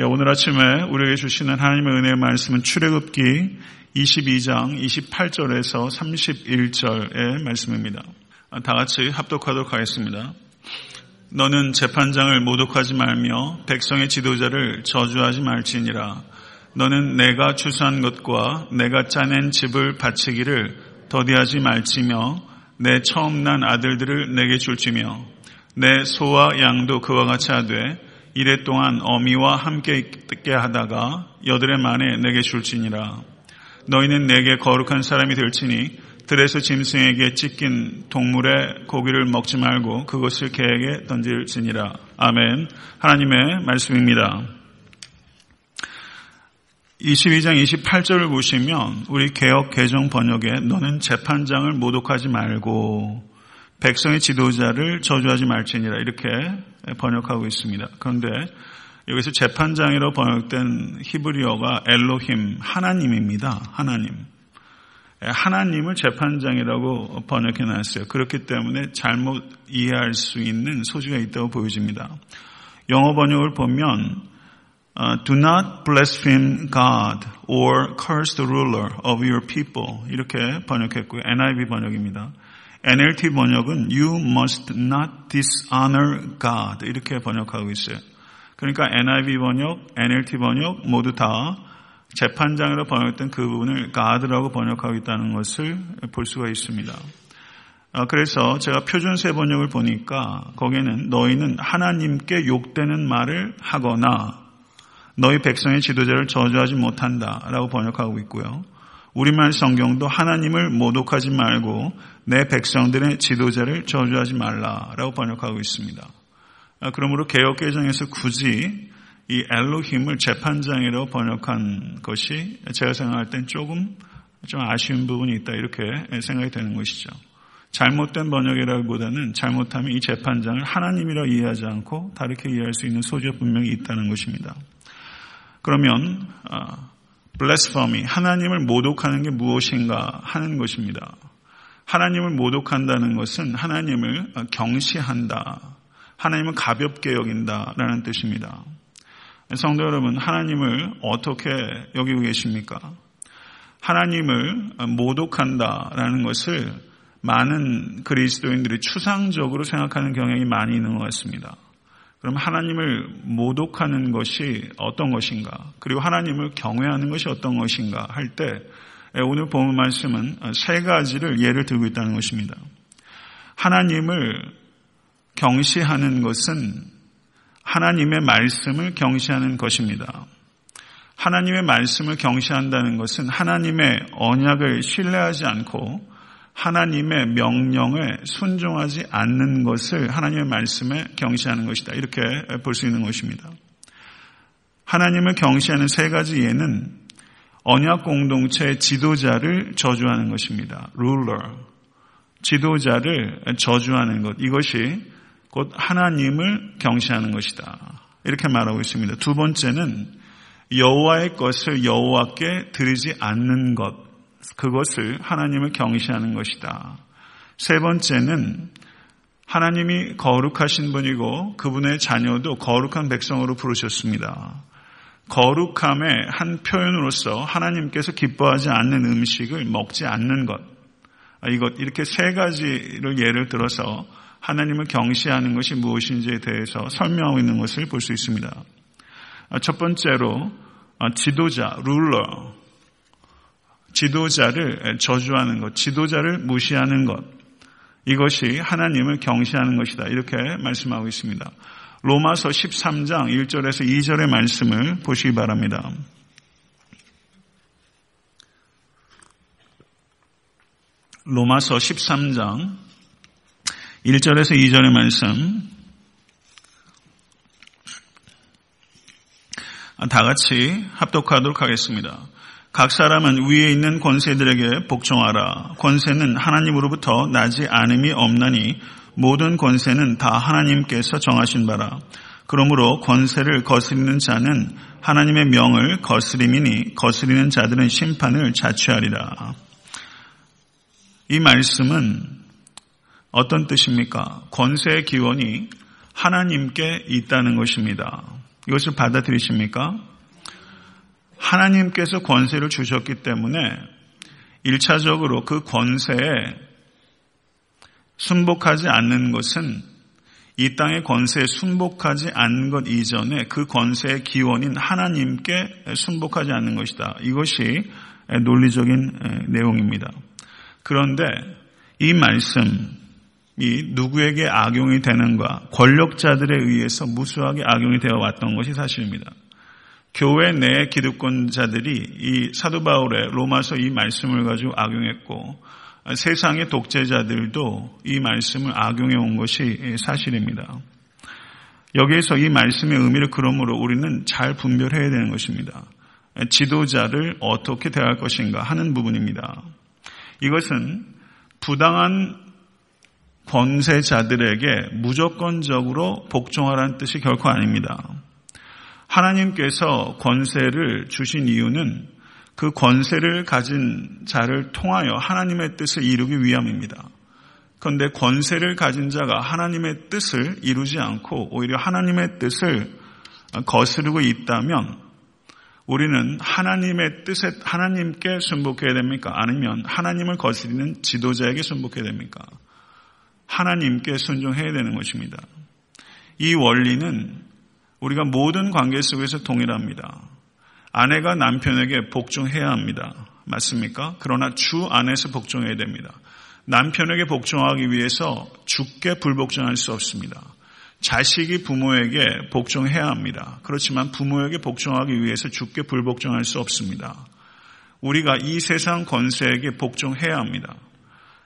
예, 오늘 아침에 우리에게 주시는 하나님의 은혜의 말씀은 출애굽기 22장 28절에서 31절의 말씀입니다. 다 같이 합독하도록 하겠습니다. 너는 재판장을 모독하지 말며 백성의 지도자를 저주하지 말지니라. 너는 내가 추수한 것과 내가 짜낸 집을 바치기를 더디하지 말지며 내 처음 난 아들들을 내게 줄지며 내 소와 양도 그와 같이 하되 이래 동안 어미와 함께 있게 하다가 여드레 만에 내게 줄지니라. 너희는 내게 거룩한 사람이 될지니 들에서 짐승에게 찢긴 동물의 고기를 먹지 말고 그것을 개에게 던질지니라. 아멘. 하나님의 말씀입니다. 22장 28절을 보시면 우리 개혁 개정 번역에 너는 재판장을 모독하지 말고 백성의 지도자를 저주하지 말지니라 이렇게 번역하고 있습니다. 그런데 여기서 재판장이라고 번역된 히브리어가 엘로힘 하나님입니다. 하나님. 하나님을 재판장이라고 번역해 놨어요. 그렇기 때문에 잘못 이해할 수 있는 소지가 있다고 보여집니다. 영어 번역을 보면 Do not blaspheme God or curse the ruler of your people 이렇게 번역했고요. NIV 번역입니다. NLT 번역은 You must not dishonor God 이렇게 번역하고 있어요. 그러니까 NIV 번역, NLT 번역 모두 다 재판장으로 번역된 그 부분을 God라고 번역하고 있다는 것을 볼 수가 있습니다. 아, 그래서 제가 표준세 번역을 보니까 거기에는 너희는 하나님께 욕되는 말을 하거나 너희 백성의 지도자를 저주하지 못한다라고 번역하고 있고요. 우리말 성경도 하나님을 모독하지 말고 내 백성들의 지도자를 저주하지 말라라고 번역하고 있습니다. 아, 그러므로 개혁개정에서 굳이 이 엘로힘을 재판장이라고 번역한 것이 제가 생각할 땐 조금 좀 아쉬운 부분이 있다 이렇게 생각이 되는 것이죠. 잘못된 번역이라기보다는 잘못하면 이 재판장을 하나님이라 이해하지 않고 다르게 이해할 수 있는 소지가 분명히 있다는 것입니다. 그러면 블레스퍼미 하나님을 모독하는 게 무엇인가 하는 것입니다. 하나님을 모독한다는 것은 하나님을 경시한다. 하나님을 가볍게 여긴다라는 뜻입니다. 성도 여러분, 하나님을 어떻게 여기고 계십니까? 하나님을 모독한다라는 것을 많은 그리스도인들이 추상적으로 생각하는 경향이 많이 있는 것 같습니다. 그럼 하나님을 모독하는 것이 어떤 것인가? 그리고 하나님을 경외하는 것이 어떤 것인가? 할 때 오늘 본 말씀은 세 가지를 예를 들고 있다는 것입니다. 하나님을 경시하는 것은 하나님의 말씀을 경시하는 것입니다. 하나님의 말씀을 경시한다는 것은 하나님의 언약을 신뢰하지 않고 하나님의 명령에 순종하지 않는 것을 하나님의 말씀에 경시하는 것이다. 이렇게 볼 수 있는 것입니다. 하나님을 경시하는 세 가지 예는 언약 공동체 지도자를 저주하는 것입니다. ruler. 지도자를 저주하는 것. 이것이 곧 하나님을 경시하는 것이다. 이렇게 말하고 있습니다. 두 번째는 여호와의 것을 여호와께 드리지 않는 것. 그것을 하나님을 경시하는 것이다. 세 번째는 하나님이 거룩하신 분이고 그분의 자녀도 거룩한 백성으로 부르셨습니다. 거룩함의 한 표현으로서 하나님께서 기뻐하지 않는 음식을 먹지 않는 것. 이것, 이렇게 세 가지를 예를 들어서 하나님을 경시하는 것이 무엇인지에 대해서 설명하고 있는 것을 볼 수 있습니다. 첫 번째로 지도자, 룰러, 지도자를 저주하는 것, 지도자를 무시하는 것, 이것이 하나님을 경시하는 것이다. 이렇게 말씀하고 있습니다. 로마서 13장 1절에서 2절의 말씀을 보시기 바랍니다. 로마서 13장 1절에서 2절의 말씀 다 같이 합독하도록 하겠습니다. 각 사람은 위에 있는 권세들에게 복종하라. 권세는 하나님으로부터 나지 않음이 없나니 모든 권세는 다 하나님께서 정하신 바라. 그러므로 권세를 거스리는 자는 하나님의 명을 거스림이니 거스리는 자들은 심판을 자취하리라. 이 말씀은 어떤 뜻입니까? 권세의 기원이 하나님께 있다는 것입니다. 이것을 받아들이십니까? 하나님께서 권세를 주셨기 때문에 1차적으로 그 권세에 순복하지 않는 것은 이 땅의 권세에 순복하지 않은 것 이전에 그 권세의 기원인 하나님께 순복하지 않는 것이다. 이것이 논리적인 내용입니다. 그런데 이 말씀이 누구에게 악용이 되는가 권력자들에 의해서 무수하게 악용이 되어 왔던 것이 사실입니다. 교회 내 기득권자들이 이 사도 바울의 로마서 이 말씀을 가지고 악용했고 세상의 독재자들도 이 말씀을 악용해 온 것이 사실입니다. 여기에서 이 말씀의 의미를 그러므로 우리는 잘 분별해야 되는 것입니다. 지도자를 어떻게 대할 것인가 하는 부분입니다. 이것은 부당한 권세자들에게 무조건적으로 복종하라는 뜻이 결코 아닙니다. 하나님께서 권세를 주신 이유는 그 권세를 가진 자를 통하여 하나님의 뜻을 이루기 위함입니다. 그런데 권세를 가진 자가 하나님의 뜻을 이루지 않고 오히려 하나님의 뜻을 거스르고 있다면 우리는 하나님의 뜻에 하나님께 순복해야 됩니까? 아니면 하나님을 거스리는 지도자에게 순복해야 됩니까? 하나님께 순종해야 되는 것입니다. 이 원리는 우리가 모든 관계 속에서 동일합니다. 아내가 남편에게 복종해야 합니다. 맞습니까? 그러나 주 안에서 복종해야 됩니다. 남편에게 복종하기 위해서 주께 불복종할 수 없습니다. 자식이 부모에게 복종해야 합니다. 그렇지만 부모에게 복종하기 위해서 주께 불복종할 수 없습니다. 우리가 이 세상 권세에게 복종해야 합니다.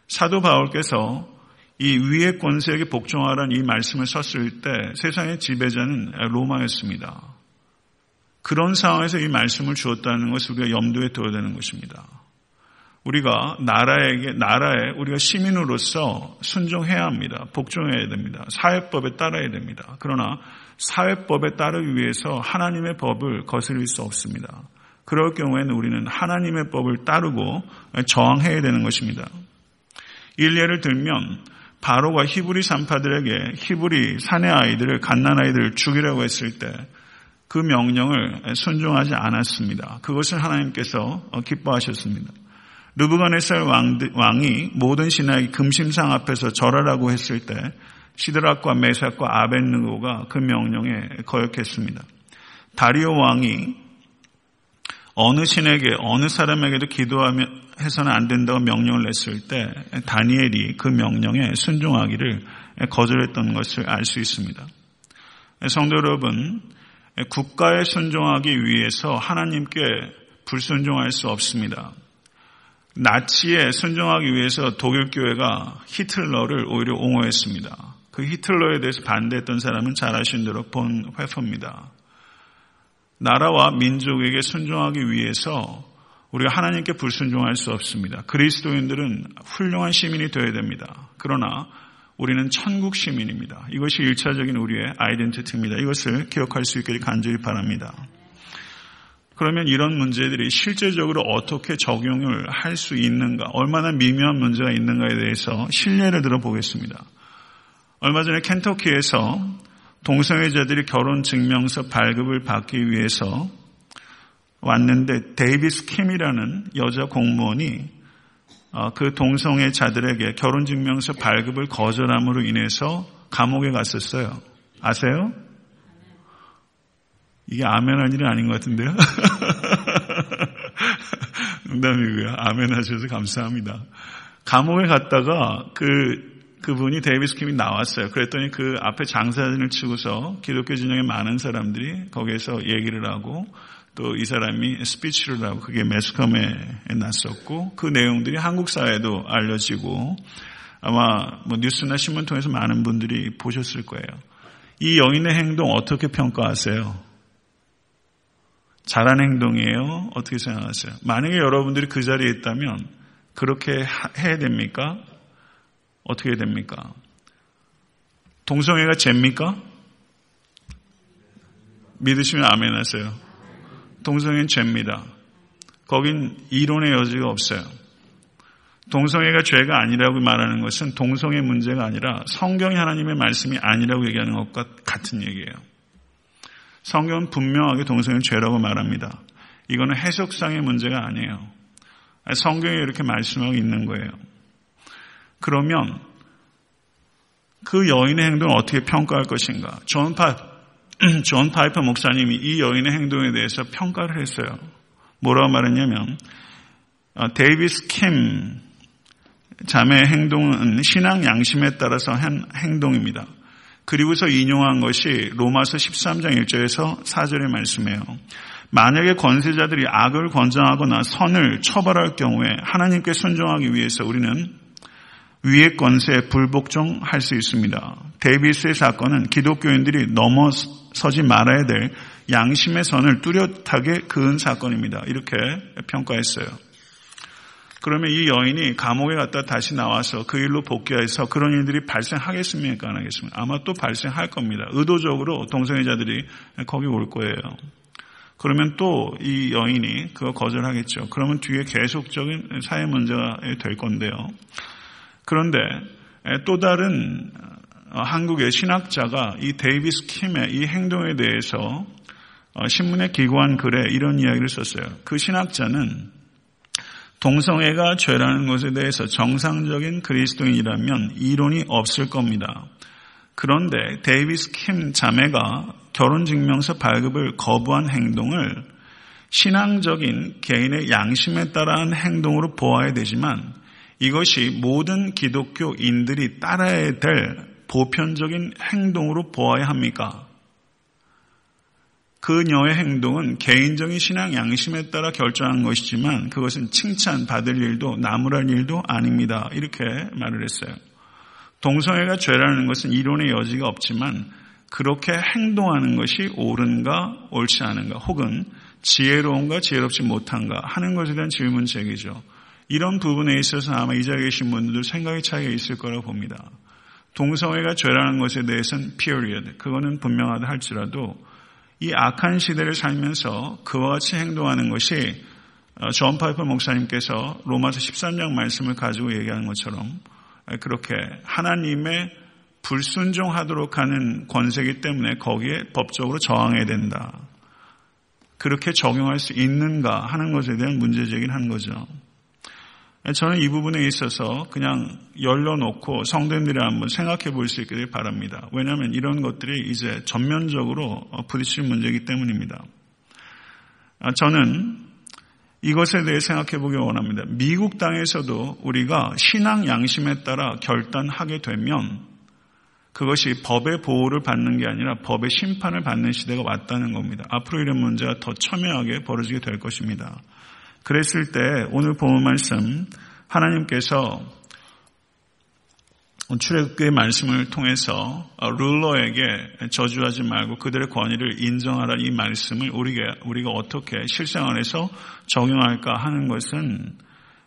사도 바울께서 이 위의 권세에게 복종하라는 이 말씀을 썼을 때 세상의 지배자는 로마였습니다. 그런 상황에서 이 말씀을 주었다는 것을 우리가 염두에 둬야 되는 것입니다. 우리가 나라에게, 나라에 우리가 시민으로서 순종해야 합니다. 복종해야 됩니다. 사회법에 따라야 됩니다. 그러나 사회법에 따르기 위해서 하나님의 법을 거스릴 수 없습니다. 그럴 경우에는 우리는 하나님의 법을 따르고 저항해야 되는 것입니다. 일례를 들면 바로가 히브리 산파들에게 히브리 사내 아이들을 갓난 아이들을 죽이라고 했을 때 그 명령을 순종하지 않았습니다. 그것을 하나님께서 기뻐하셨습니다. 르브간의살 왕이 모든 신하의 금심상 앞에서 절하라고 했을 때 시드락과 메삭과 아벤느고가 그 명령에 거역했습니다. 다리오 왕이 어느 신에게 어느 사람에게도 기도하며 해서는 안 된다고 명령을 냈을 때 다니엘이 그 명령에 순종하기를 거절했던 것을 알 수 있습니다. 성도 여러분, 국가에 순종하기 위해서 하나님께 불순종할 수 없습니다. 나치에 순종하기 위해서 독일 교회가 히틀러를 오히려 옹호했습니다. 그 히틀러에 대해서 반대했던 사람은 잘 아시는 대로 본 회퍼입니다. 나라와 민족에게 순종하기 위해서 우리가 하나님께 불순종할 수 없습니다. 그리스도인들은 훌륭한 시민이 되어야 됩니다. 그러나 우리는 천국 시민입니다. 이것이 일차적인 우리의 아이덴티티입니다. 이것을 기억할 수 있기를 간절히 바랍니다. 그러면 이런 문제들이 실제적으로 어떻게 적용을 할 수 있는가, 얼마나 미묘한 문제가 있는가에 대해서 신뢰를 들어보겠습니다. 얼마 전에 켄터키에서 동성애자들이 결혼 증명서 발급을 받기 위해서 왔는데 데이비스 캠이라는 여자 공무원이 어, 그 동성애자들에게 결혼 증명서 발급을 거절함으로 인해서 감옥에 갔었어요. 아세요? 이게 아멘할 일은 아닌 것 같은데요? 농담이고요. 아멘 하셔서 감사합니다. 감옥에 갔다가 그 그분이 데이비스 킴이 나왔어요. 그랬더니 그 앞에 장사진을 치고서 기독교 진영의 많은 사람들이 거기에서 얘기를 하고 또 이 사람이 스피치를 하고 그게 매스컴에 났었고 그 내용들이 한국 사회에도 알려지고 아마 뭐 뉴스나 신문 통해서 많은 분들이 보셨을 거예요. 이 여인의 행동 어떻게 평가하세요? 잘한 행동이에요? 어떻게 생각하세요? 만약에 여러분들이 그 자리에 있다면 그렇게 해야 됩니까? 어떻게 됩니까? 동성애가 죄입니까? 믿으시면 아멘 하세요. 동성애는 죄입니다. 거긴 이론의 여지가 없어요. 동성애가 죄가 아니라고 말하는 것은 동성애 문제가 아니라 성경이 하나님의 말씀이 아니라고 얘기하는 것과 같은 얘기예요. 성경은 분명하게 동성애 죄라고 말합니다. 이거는 해석상의 문제가 아니에요. 성경에 이렇게 말씀하고 있는 거예요. 그러면 그 여인의 행동을 어떻게 평가할 것인가? 존, 파, 존 파이퍼 목사님이 이 여인의 행동에 대해서 평가를 했어요. 뭐라고 말했냐면 어, 데이비스 킴 자매의 행동은 신앙 양심에 따라서 한 행동입니다. 그리고서 인용한 것이 로마서 13장 1절에서 4절의 말씀이에요. 만약에 권세자들이 악을 권장하거나 선을 처벌할 경우에 하나님께 순종하기 위해서 우리는 위의 권세에 불복종할 수 있습니다. 데이비스의 사건은 기독교인들이 넘어서지 말아야 될 양심의 선을 뚜렷하게 그은 사건입니다. 이렇게 평가했어요. 그러면 이 여인이 감옥에 갔다 다시 나와서 그 일로 복귀해서 그런 일들이 발생하겠습니까? 안 하겠습니까? 아마 또 발생할 겁니다. 의도적으로 동성애자들이 거기 올 거예요. 그러면 또 이 여인이 그거 거절하겠죠. 그러면 뒤에 계속적인 사회 문제가 될 건데요. 그런데 또 다른 어, 한국의 신학자가 이 데이비스 킴의 이 행동에 대해서 어, 신문에 기고한 글에 이런 이야기를 썼어요. 그 신학자는 동성애가 죄라는 것에 대해서 정상적인 그리스도인이라면 이론이 없을 겁니다. 그런데 데이비스 킴 자매가 결혼증명서 발급을 거부한 행동을 신앙적인 개인의 양심에 따라 한 행동으로 보아야 되지만 이것이 모든 기독교인들이 따라야 될 보편적인 행동으로 보아야 합니까? 그녀의 행동은 개인적인 신앙 양심에 따라 결정한 것이지만 그것은 칭찬받을 일도 나무랄 일도 아닙니다. 이렇게 말을 했어요. 동성애가 죄라는 것은 이론의 여지가 없지만 그렇게 행동하는 것이 옳은가 옳지 않은가 혹은 지혜로운가 지혜롭지 못한가 하는 것에 대한 질문 제기죠. 이런 부분에 있어서 아마 이 자리에 계신 분들도 생각의 차이가 있을 거라고 봅니다. 동성애가 죄라는 것에 대해서는 period. 그거는 분명하다 할지라도 이 악한 시대를 살면서 그와 같이 행동하는 것이 어, 존 파이퍼 목사님께서 로마서 13장 말씀을 가지고 얘기하는 것처럼 그렇게 하나님의 불순종하도록 하는 권세기 때문에 거기에 법적으로 저항해야 된다. 그렇게 적용할 수 있는가 하는 것에 대한 문제제기를 한 거죠. 저는 이 부분에 있어서 그냥 열려놓고 성도님들이 한번 생각해 볼 수 있기를 바랍니다. 왜냐하면 이런 것들이 이제 전면적으로 부딪힐 문제이기 때문입니다. 아, 저는 이것에 대해 생각해 보기 원합니다. 미국 땅에서도 우리가 신앙 양심에 따라 결단하게 되면 그것이 법의 보호를 받는 게 아니라 법의 심판을 받는 시대가 왔다는 겁니다. 앞으로 이런 문제가 더 첨예하게 벌어지게 될 것입니다. 그랬을 때 오늘 보문 말씀 하나님께서 출애굽의 말씀을 통해서 룰러에게 저주하지 말고 그들의 권위를 인정하라 이 말씀을 우리가 우리가 어떻게 실생활에서 적용할까 하는 것은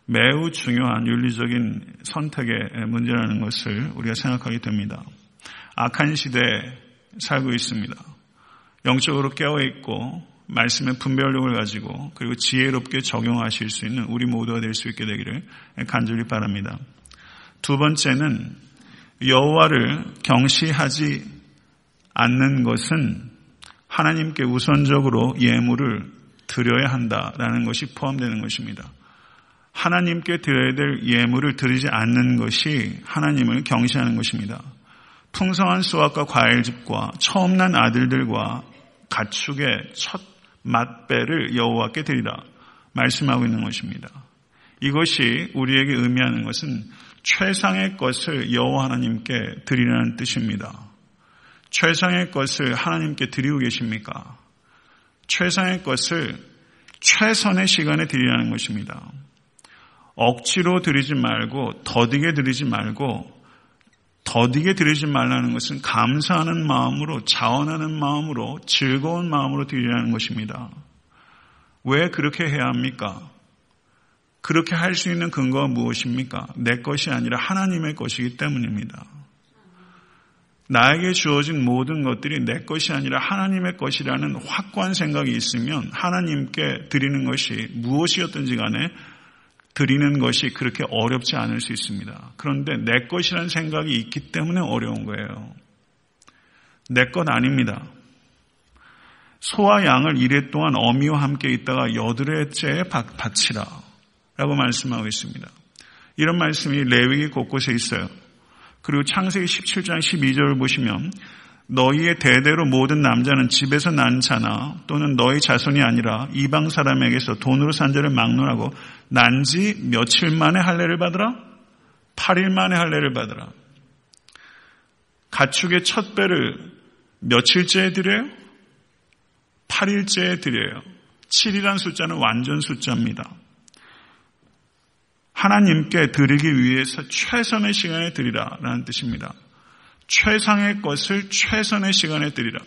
매우 중요한 윤리적인 선택의 문제라는 것을 우리가 생각하게 됩니다. 악한 시대에 살고 있습니다. 영적으로 깨어 있고 말씀의 분별력을 가지고 그리고 지혜롭게 적용하실 수 있는 우리 모두가 될 수 있게 되기를 간절히 바랍니다. 두 번째는 여호와를 경시하지 않는 것은 하나님께 우선적으로 예물을 드려야 한다라는 것이 포함되는 것입니다. 하나님께 드려야 될 예물을 드리지 않는 것이 하나님을 경시하는 것입니다. 풍성한 수확과 과일집과 처음 난 아들들과 가축의 첫 맛배를 여호와께 드리라 말씀하고 있는 것입니다. 이것이 우리에게 의미하는 것은 최상의 것을 여호와 하나님께 드리라는 뜻입니다. 최상의 것을 하나님께 드리고 계십니까? 최상의 것을 최선의 시간에 드리라는 것입니다. 억지로 드리지 말고 더디게 드리지 말고 더디게 드리지 말라는 것은 감사하는 마음으로 자원하는 마음으로 즐거운 마음으로 드리라는 것입니다. 왜 그렇게 해야 합니까? 그렇게 할 수 있는 근거가 무엇입니까? 내 것이 아니라 하나님의 것이기 때문입니다. 나에게 주어진 모든 것들이 내 것이 아니라 하나님의 것이라는 확고한 생각이 있으면 하나님께 드리는 것이 무엇이었든지 간에 드리는 것이 그렇게 어렵지 않을 수 있습니다. 그런데 내 것이라는 생각이 있기 때문에 어려운 거예요. 내 것 아닙니다. 소와 양을 이래 동안 어미와 함께 있다가 여드레째에 바치라. 라고 말씀하고 있습니다. 이런 말씀이 레위기 곳곳에 있어요. 그리고 창세기 17장 12절을 보시면 너희의 대대로 모든 남자는 집에서 난 자나 또는 너희 자손이 아니라 이방 사람에게서 돈으로 산 자를 막론하고 난 지 며칠 만에 할례를 받으라? 8일 만에 할례를 받으라. 가축의 첫 배를 며칠째에 드려요? 8일째에 드려요. 7이란 숫자는 완전 숫자입니다. 하나님께 드리기 위해서 최선의 시간에 드리라 라는 뜻입니다. 최상의 것을 최선의 시간에 드리라.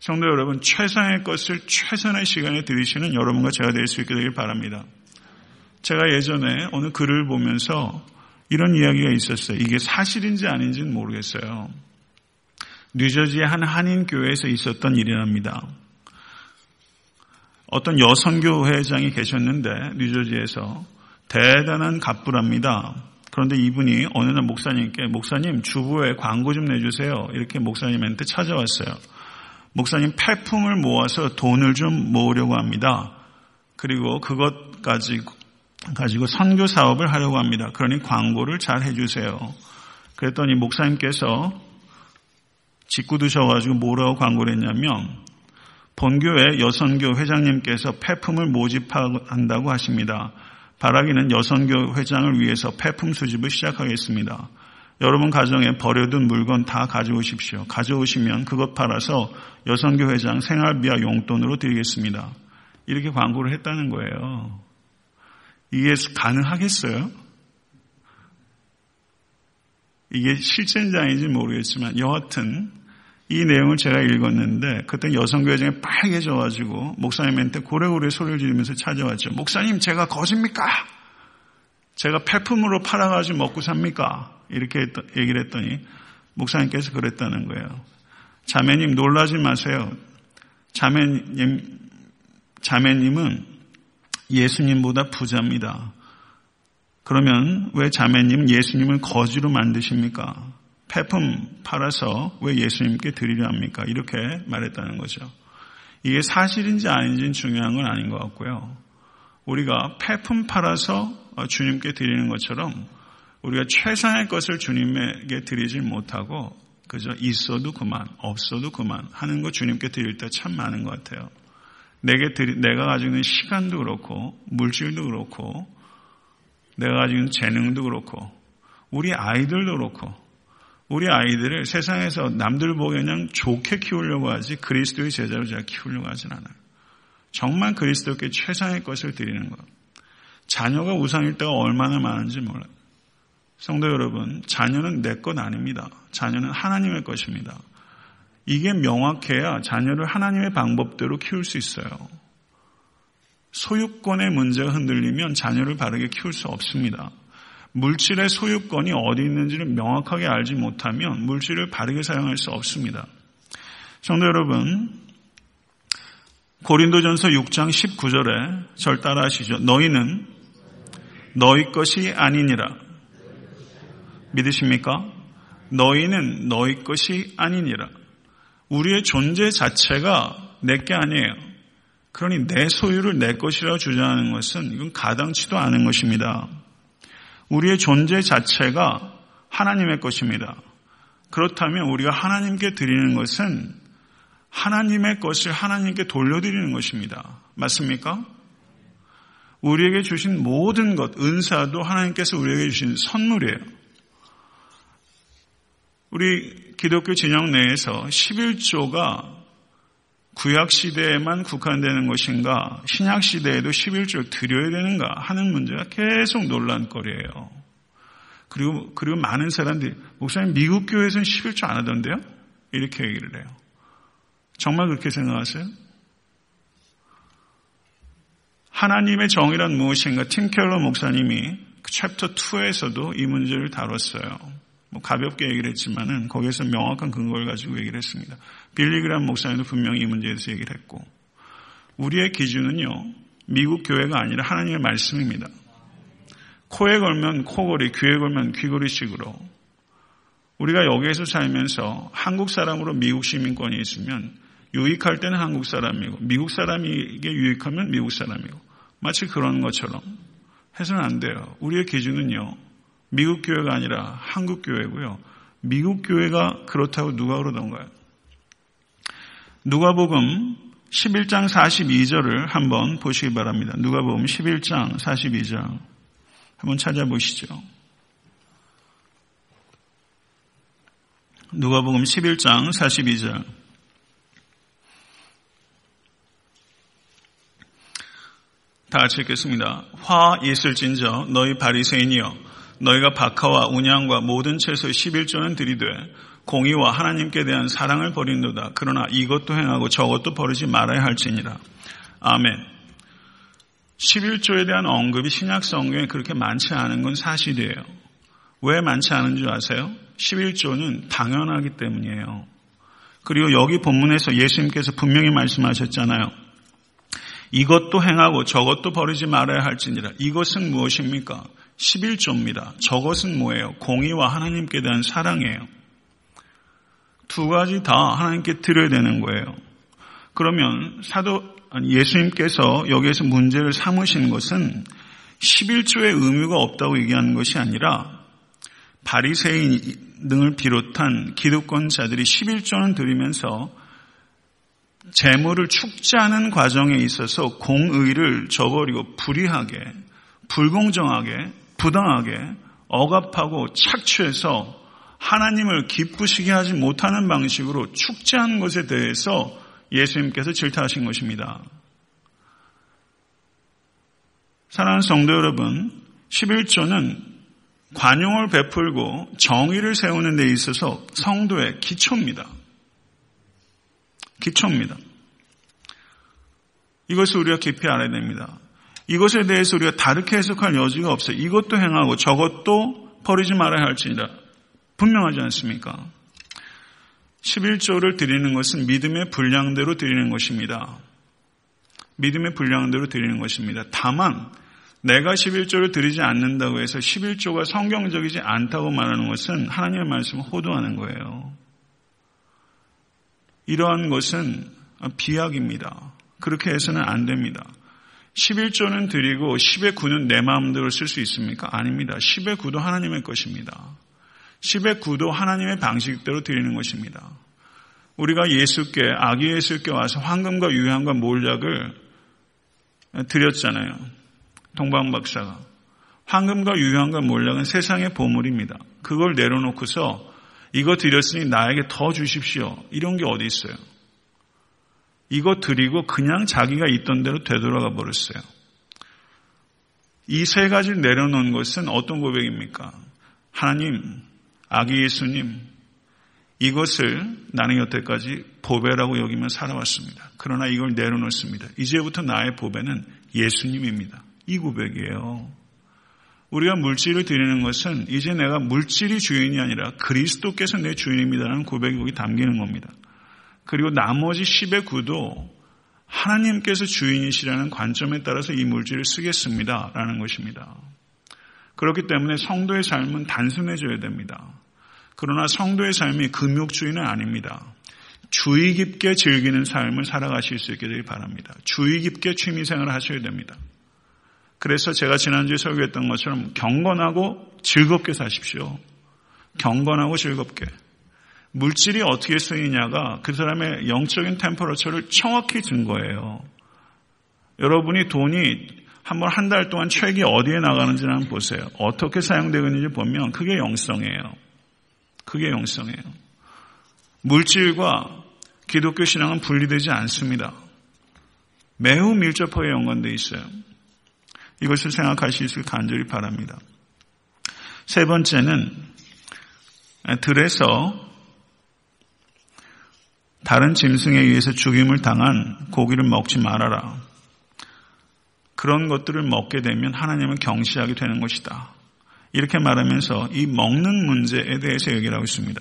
성도 여러분, 최상의 것을 최선의 시간에 드리시는 여러분과 제가 될 수 있게 되길 바랍니다. 제가 예전에 어느 글을 보면서 이런 이야기가 있었어요. 이게 사실인지 아닌지는 모르겠어요. 뉴저지의 한 한인 교회에서 있었던 일이랍니다. 어떤 여성 교회장이 계셨는데 뉴저지에서 대단한 갑부랍니다. 그런데 이분이 어느 날 목사님께 목사님 주부에 광고 좀 내주세요. 이렇게 목사님한테 찾아왔어요. 목사님 폐품을 모아서 돈을 좀 모으려고 합니다. 그리고 그것 가지고 가지고 선교 사업을 하려고 합니다. 그러니 광고를 잘 해주세요. 그랬더니 목사님께서 짓고 드셔가지고 뭐라고 광고를 했냐면 본교회 여선교 회장님께서 폐품을 모집한다고 하십니다. 바라기는 여선교 회장을 위해서 폐품 수집을 시작하겠습니다. 여러분 가정에 버려둔 물건 다 가져오십시오. 가져오시면 그것 팔아서 여선교 회장 생활비와 용돈으로 드리겠습니다. 이렇게 광고를 했다는 거예요. 이게 가능하겠어요? 이게 실제인지 아닌지 모르겠지만 여하튼 이 내용을 제가 읽었는데 그때 여성교회장이 빨개져가지고 목사님한테 고래고래 소리를 지르면서 찾아왔죠. 목사님 제가 거짓입니까? 제가 폐품으로 팔아가지고 먹고 삽니까? 이렇게 얘기를 했더니 목사님께서 그랬다는 거예요. 자매님 놀라지 마세요. 자매님, 자매님은 예수님보다 부자입니다. 그러면 왜 자매님 예수님을 거지로 만드십니까? 폐품 팔아서 왜 예수님께 드리려 합니까? 이렇게 말했다는 거죠. 이게 사실인지 아닌지는 중요한 건 아닌 것 같고요. 우리가 폐품 팔아서 주님께 드리는 것처럼 우리가 최상의 것을 주님에게 드리질 못하고 그저 있어도 그만, 없어도 그만 하는 거 주님께 드릴 때 참 많은 것 같아요. 내게 드리, 내가 가지고 있는 시간도 그렇고 물질도 그렇고 내가 가지고 있는 재능도 그렇고 우리 아이들도 그렇고 우리 아이들을 세상에서 남들 보기에 그냥 좋게 키우려고 하지 그리스도의 제자로 제가 키우려고 하진 않아요. 정말 그리스도께 최상의 것을 드리는 것. 자녀가 우상일 때가 얼마나 많은지 몰라요. 성도 여러분, 자녀는 내 것 아닙니다. 자녀는 하나님의 것입니다. 이게 명확해야 자녀를 하나님의 방법대로 키울 수 있어요. 소유권의 문제가 흔들리면 자녀를 바르게 키울 수 없습니다. 물질의 소유권이 어디 있는지를 명확하게 알지 못하면 물질을 바르게 사용할 수 없습니다. 성도 여러분, 고린도전서 6장 19절에 절 따라 하시죠. 너희는 너희 것이 아니니라. 믿으십니까? 너희는 너희 것이 아니니라. 우리의 존재 자체가 내 게 아니에요. 그러니 내 소유를 내 것이라고 주장하는 것은 이건 가당치도 않은 것입니다. 우리의 존재 자체가 하나님의 것입니다. 그렇다면 우리가 하나님께 드리는 것은 하나님의 것을 하나님께 돌려드리는 것입니다. 맞습니까? 우리에게 주신 모든 것, 은사도 하나님께서 우리에게 주신 선물이에요. 우리 기독교 진영 내에서 11조가 구약 시대에만 국한되는 것인가, 신약 시대에도 11조 드려야 되는가 하는 문제가 계속 논란거리예요. 그리고 그리고 많은 사람들이 목사님 미국 교회에서는 11조 안 하던데요? 이렇게 얘기를 해요. 정말 그렇게 생각하세요? 하나님의 정의란 무엇인가 팀 켈러 목사님이 그 챕터 2에서도 이 문제를 다뤘어요. 뭐 가볍게 얘기를 했지만은 거기에서 명확한 근거를 가지고 얘기를 했습니다. 빌리그람 목사님도 분명히 이 문제에 대해서 얘기를 했고 우리의 기준은요 미국 교회가 아니라 하나님의 말씀입니다. 코에 걸면 코걸이, 귀에 걸면 귀걸이식으로 우리가 여기에서 살면서 한국 사람으로 미국 시민권이 있으면 유익할 때는 한국 사람이고 미국 사람에게 유익하면 미국 사람이고 마치 그런 것처럼 해서는 안 돼요. 우리의 기준은요. 미국 교회가 아니라 한국 교회고요. 미국 교회가 그렇다고 누가 그러던가요? 누가복음 11장 42절을 한번 보시기 바랍니다. 누가복음 11장 42절 한번 찾아보시죠. 누가복음 11장 42절 다 같이 읽겠습니다. 화 있을진저 너희 바리새인이여 너희가 박하와 운양과 모든 채소 11조는 들이되 공의와 하나님께 대한 사랑을 버린도다. 그러나 이것도 행하고 저것도 버리지 말아야 할지니라. 아멘. 11조에 대한 언급이 신약 성경에 그렇게 많지 않은 건 사실이에요. 왜 많지 않은 줄 아세요? 11조는 당연하기 때문이에요. 그리고 여기 본문에서 예수님께서 분명히 말씀하셨잖아요. 이것도 행하고 저것도 버리지 말아야 할지니라. 이것은 무엇입니까? 11조입니다. 저것은 뭐예요? 공의와 하나님께 대한 사랑이에요. 두 가지 다 하나님께 드려야 되는 거예요. 그러면 사도 예수님께서 여기에서 문제를 삼으신 것은 11조의 의무가 없다고 얘기하는 것이 아니라 바리새인 등을 비롯한 기득권자들이 11조는 드리면서 재물을 축제하는 과정에 있어서 공의를 저버리고 불의하게, 불공정하게, 부당하게 억압하고 착취해서 하나님을 기쁘시게 하지 못하는 방식으로 축제한 것에 대해서 예수님께서 질타하신 것입니다. 사랑하는 성도 여러분, 11조는 관용을 베풀고 정의를 세우는 데 있어서 성도의 기초입니다. 기초입니다. 이것을 우리가 깊이 알아야 됩니다. 이것에 대해서 우리가 다르게 해석할 여지가 없어요. 이것도 행하고 저것도 버리지 말아야 할지니라. 분명하지 않습니까? 11조를 드리는 것은 믿음의 분량대로 드리는 것입니다. 믿음의 분량대로 드리는 것입니다. 다만 내가 11조를 드리지 않는다고 해서 11조가 성경적이지 않다고 말하는 것은 하나님의 말씀을 호도하는 거예요. 이러한 것은 비약입니다. 그렇게 해서는 안 됩니다. 11조는 드리고 10의 9는 내 마음대로 쓸 수 있습니까? 아닙니다. 10의 9도 하나님의 것입니다. 10의 9도 하나님의 방식대로 드리는 것입니다. 우리가 예수께, 아기 예수께 와서 황금과 유향과 몰약을 드렸잖아요. 동방 박사가. 황금과 유향과 몰약은 세상의 보물입니다. 그걸 내려놓고서 이거 드렸으니 나에게 더 주십시오. 이런 게 어디 있어요? 이거 드리고 그냥 자기가 있던 대로 되돌아가 버렸어요. 이 세 가지를 내려놓은 것은 어떤 고백입니까? 하나님, 아기 예수님, 이것을 나는 여태까지 보배라고 여기며 살아왔습니다. 그러나 이걸 내려놓습니다. 이제부터 나의 보배는 예수님입니다. 이 고백이에요. 우리가 물질을 드리는 것은 이제 내가 물질이 주인이 아니라 그리스도께서 내 주인입니다라는 고백이 거기 담기는 겁니다. 그리고 나머지 10의 구도 하나님께서 주인이시라는 관점에 따라서 이 물질을 쓰겠습니다. 라는 것입니다. 그렇기 때문에 성도의 삶은 단순해져야 됩니다. 그러나 성도의 삶이 금욕주의는 아닙니다. 주의 깊게 즐기는 삶을 살아가실 수 있게 되길 바랍니다. 주의 깊게 취미생활을 하셔야 됩니다. 그래서 제가 지난주에 설교했던 것처럼 경건하고 즐겁게 사십시오. 경건하고 즐겁게. 물질이 어떻게 쓰이냐가 그 사람의 영적인 템퍼러처를 정확히 준 거예요. 여러분이 돈이 한번 한 달 동안 책이 어디에 나가는지 한번 보세요. 어떻게 사용되고 있는지 보면 그게 영성이에요. 그게 영성이에요. 물질과 기독교 신앙은 분리되지 않습니다. 매우 밀접하게 연관되어 있어요. 이것을 생각하실 수 간절히 바랍니다. 세 번째는 들에서 다른 짐승에 의해서 죽임을 당한 고기를 먹지 말아라. 그런 것들을 먹게 되면 하나님을 경시하게 되는 것이다. 이렇게 말하면서 이 먹는 문제에 대해서 얘기를 하고 있습니다.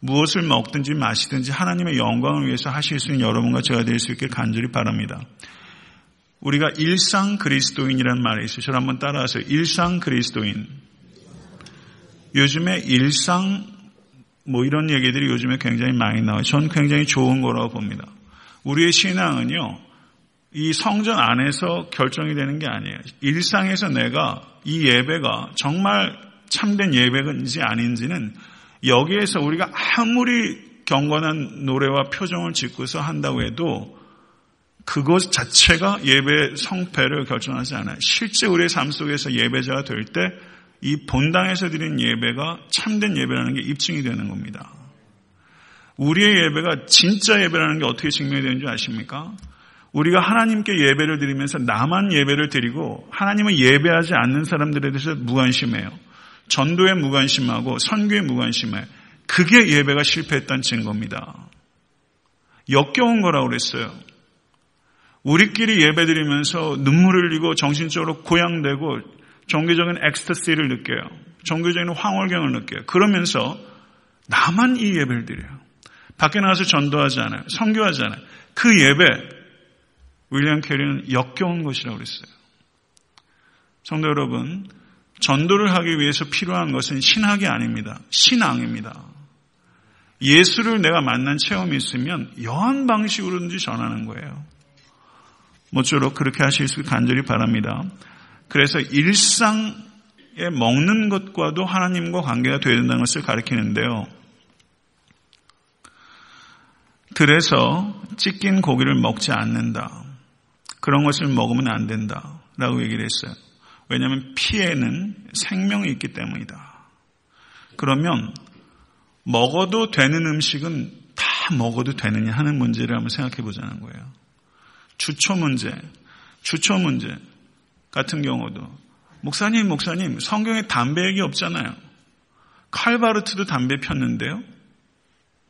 무엇을 먹든지 마시든지 하나님의 영광을 위해서 하실 수 있는 여러분과 제가 될 수 있게 간절히 바랍니다. 우리가 일상 그리스도인이라는 말이 있어요. 저를 한번 따라하세요. 일상 그리스도인. 요즘에 일상 뭐 이런 얘기들이 요즘에 굉장히 많이 나와요. 전 굉장히 좋은 거라고 봅니다. 우리의 신앙은요, 이 성전 안에서 결정이 되는 게 아니에요. 일상에서 내가 이 예배가 정말 참된 예배인지 아닌지는 여기에서 우리가 아무리 경건한 노래와 표정을 짓고서 한다고 해도 그것 자체가 예배 성패를 결정하지 않아요. 실제 우리의 삶 속에서 예배자가 될 때 이 본당에서 드린 예배가 참된 예배라는 게 입증이 되는 겁니다. 우리의 예배가 진짜 예배라는 게 어떻게 증명이 되는 줄 아십니까? 우리가 하나님께 예배를 드리면서 나만 예배를 드리고 하나님을 예배하지 않는 사람들에 대해서 무관심해요. 전도에 무관심하고 선교에 무관심해. 그게 예배가 실패했다는 증거입니다. 역겨운 거라고 그랬어요. 우리끼리 예배 드리면서 눈물을 흘리고 정신적으로 고양되고 종교적인 엑스터시를 느껴요. 종교적인 황홀경을 느껴요. 그러면서 나만 이 예배를 드려요. 밖에 나가서 전도하지 않아요. 선교하지 않아요. 그 예배 윌리엄 캐리는 역겨운 것이라고 그랬어요. 성도 여러분, 전도를 하기 위해서 필요한 것은 신학이 아닙니다. 신앙입니다. 예수를 내가 만난 체험이 있으면 여한 방식으로든지 전하는 거예요. 모쪼록 그렇게 하실 수 간절히 바랍니다. 그래서 일상에 먹는 것과도 하나님과 관계가 되어야 된다는 것을 가리키는데요. 그래서 찢긴 고기를 먹지 않는다. 그런 것을 먹으면 안 된다. 라고 얘기를 했어요. 왜냐하면 피에는 생명이 있기 때문이다. 그러면 먹어도 되는 음식은 다 먹어도 되느냐 하는 문제를 한번 생각해 보자는 거예요. 주초 문제, 주초 문제 같은 경우도 목사님, 목사님, 성경에 담배 얘기 없잖아요. 칼바르트도 담배 폈는데요.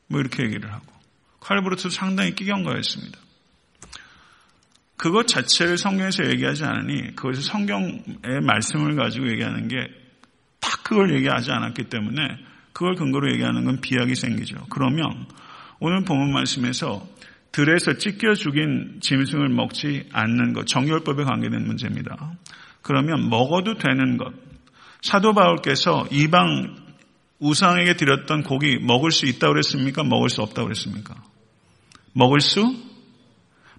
뭐 이렇게 얘기를 하고 칼바르트도 상당히 끼경가였습니다. 그것 자체를 성경에서 얘기하지 않으니 그것을 성경의 말씀을 가지고 얘기하는 게 딱 그걸 얘기하지 않았기 때문에 그걸 근거로 얘기하는 건 비약이 생기죠. 그러면 오늘 본문 말씀에서 들에서 찢겨 죽인 짐승을 먹지 않는 것, 정결법에 관계된 문제입니다. 그러면 먹어도 되는 것. 사도 바울께서 이방 우상에게 드렸던 고기 먹을 수 있다고 그랬습니까? 먹을 수 없다고 그랬습니까? 먹을 수?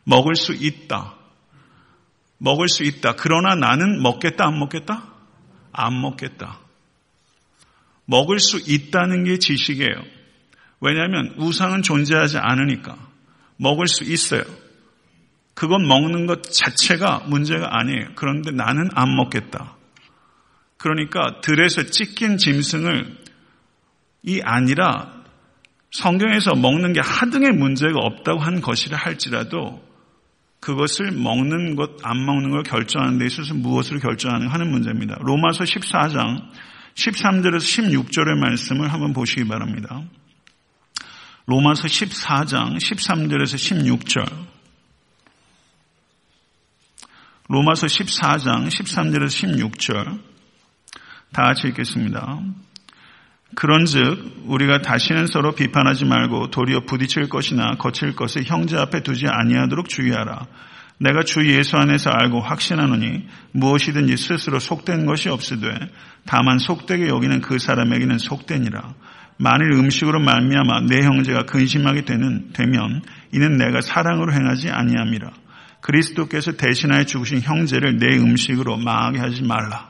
먹을 수 있다. 먹을 수 있다. 그러나 나는 먹겠다, 안 먹겠다? 안 먹겠다. 먹을 수 있다는 게 지식이에요. 왜냐하면 우상은 존재하지 않으니까. 먹을 수 있어요. 그건 먹는 것 자체가 문제가 아니에요. 그런데 나는 안 먹겠다. 그러니까 들에서 찢긴 짐승을 이 아니라 성경에서 먹는 게 하등의 문제가 없다고 한 것이라 할지라도 그것을 먹는 것, 안 먹는 걸 결정하는 데 있어서 무엇을 결정하는 하는 문제입니다. 로마서 14장 13절에서 16절의 말씀을 한번 보시기 바랍니다. 로마서 14장 13절에서 16절. 로마서 14장 13절에서 16절. 다 같이 읽겠습니다. 그런즉 우리가 다시는 서로 비판하지 말고 도리어 부딪힐 것이나 거칠 것을 형제 앞에 두지 아니하도록 주의하라. 내가 주 예수 안에서 알고 확신하노니 무엇이든지 스스로 속된 것이 없으되 다만 속되게 여기는 그 사람에게는 속되니라. 만일 음식으로 말미암아 내 형제가 근심하게 되는 되면 이는 내가 사랑으로 행하지 아니함이라. 그리스도께서 대신하여 죽으신 형제를 내 음식으로 망하게 하지 말라.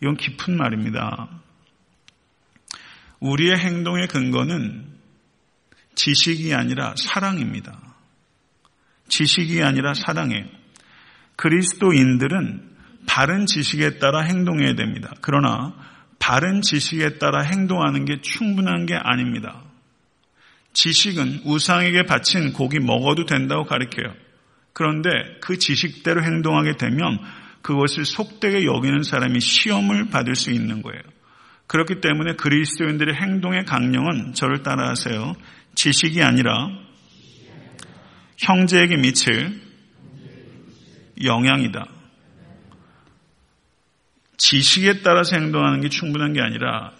이건 깊은 말입니다. 우리의 행동의 근거는 지식이 아니라 사랑입니다. 지식이 아니라 사랑이에요. 그리스도인들은 바른 지식에 따라 행동해야 됩니다. 그러나 바른 지식에 따라 행동하는 게 충분한 게 아닙니다. 지식은 우상에게 바친 고기 먹어도 된다고 가르쳐요. 그런데 그 지식대로 행동하게 되면 그것을 속되게 여기는 사람이 시험을 받을 수 있는 거예요. 그렇기 때문에 그리스도인들의 행동의 강령은 저를 따라하세요. 지식이 아니라 형제에게 미칠 영향이다. 지식에 따라서 행동하는 게 충분한 게 아니라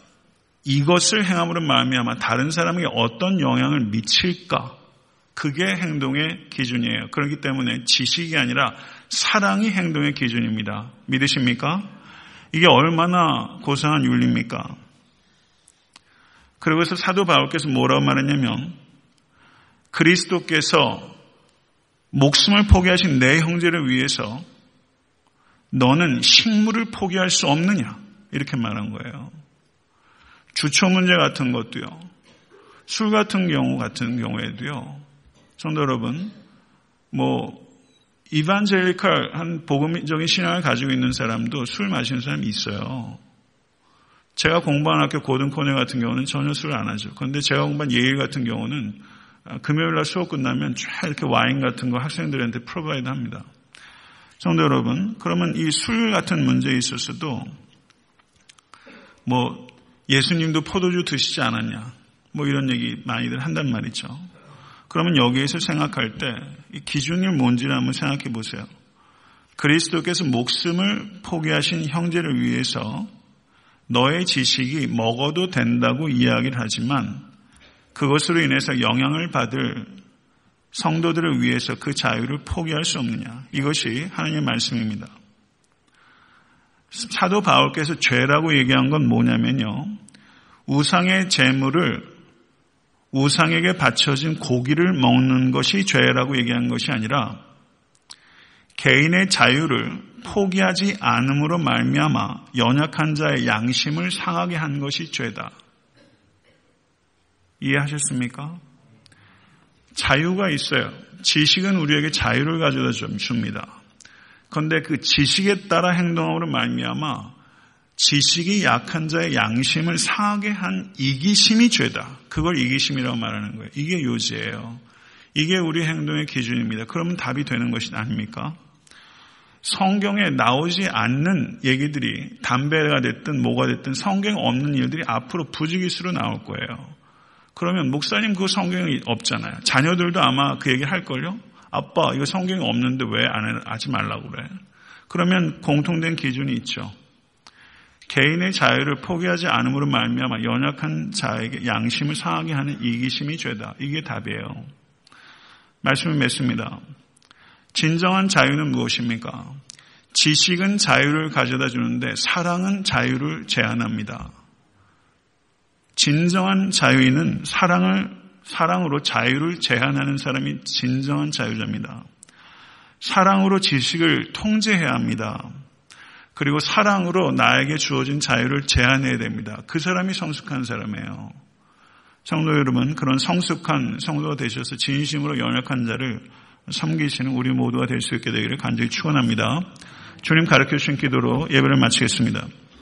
이것을 행함으로 말미암아 다른 사람에게 어떤 영향을 미칠까? 그게 행동의 기준이에요. 그렇기 때문에 지식이 아니라 사랑이 행동의 기준입니다. 믿으십니까? 이게 얼마나 고상한 윤리입니까? 그리고서 사도 바울께서 뭐라고 말했냐면 그리스도께서 목숨을 포기하신 내 형제를 위해서 너는 식물을 포기할 수 없느냐? 이렇게 말한 거예요. 주초 문제 같은 것도요. 술 같은 경우 같은 경우에도요. 성도 여러분, 뭐 이반젤리칼 한 복음적인 신앙을 가지고 있는 사람도 술 마시는 사람이 있어요. 제가 공부한 학교 고든콘웰 같은 경우는 전혀 술을 안 하죠. 그런데 제가 공부한 예일 같은 경우는 아, 금요일 날 수업 끝나면 쫙 이렇게 와인 같은 거 학생들한테 provide 합니다. 성도 여러분, 그러면 이 술 같은 문제에 있어서도 뭐 예수님도 포도주 드시지 않았냐. 뭐 이런 얘기 많이들 한단 말이죠. 그러면 여기에서 생각할 때 기준이 뭔지를 한번 생각해 보세요. 그리스도께서 목숨을 포기하신 형제를 위해서 너의 지식이 먹어도 된다고 이야기를 하지만 그것으로 인해서 영향을 받을 성도들을 위해서 그 자유를 포기할 수 없느냐. 이것이 하나님의 말씀입니다. 사도 바울께서 죄라고 얘기한 건 뭐냐면요. 우상의 재물을 우상에게 바쳐진 고기를 먹는 것이 죄라고 얘기한 것이 아니라 개인의 자유를 포기하지 않음으로 말미암아 연약한 자의 양심을 상하게 한 것이 죄다. 이해하셨습니까? 자유가 있어요. 지식은 우리에게 자유를 가져다 줍니다. 그런데 그 지식에 따라 행동으로 말미암아 지식이 약한 자의 양심을 상하게 한 이기심이 죄다. 그걸 이기심이라고 말하는 거예요. 이게 요지예요. 이게 우리 행동의 기준입니다. 그러면 답이 되는 것이 아닙니까? 성경에 나오지 않는 얘기들이 담배가 됐든 뭐가 됐든 성경 없는 일들이 앞으로 부지기수로 나올 거예요. 그러면 목사님 그 성경이 없잖아요. 자녀들도 아마 그 얘기 할걸요? 아빠, 이거 성경이 없는데 왜 안 하지 말라고 그래? 그러면 공통된 기준이 있죠. 개인의 자유를 포기하지 않음으로 말미암아 연약한 자에게 양심을 상하게 하는 이기심이 죄다. 이게 답이에요. 말씀을 맺습니다. 진정한 자유는 무엇입니까? 지식은 자유를 가져다 주는데 사랑은 자유를 제한합니다. 진정한 자유인은 사랑을 사랑으로 자유를 제한하는 사람이 진정한 자유자입니다. 사랑으로 지식을 통제해야 합니다. 그리고 사랑으로 나에게 주어진 자유를 제한해야 됩니다. 그 사람이 성숙한 사람이에요. 성도 여러분, 그런 성숙한 성도가 되셔서 진심으로 연약한 자를 섬기시는 우리 모두가 될 수 있게 되기를 간절히 축원합니다. 주님 가르쳐 주신 기도로 예배를 마치겠습니다.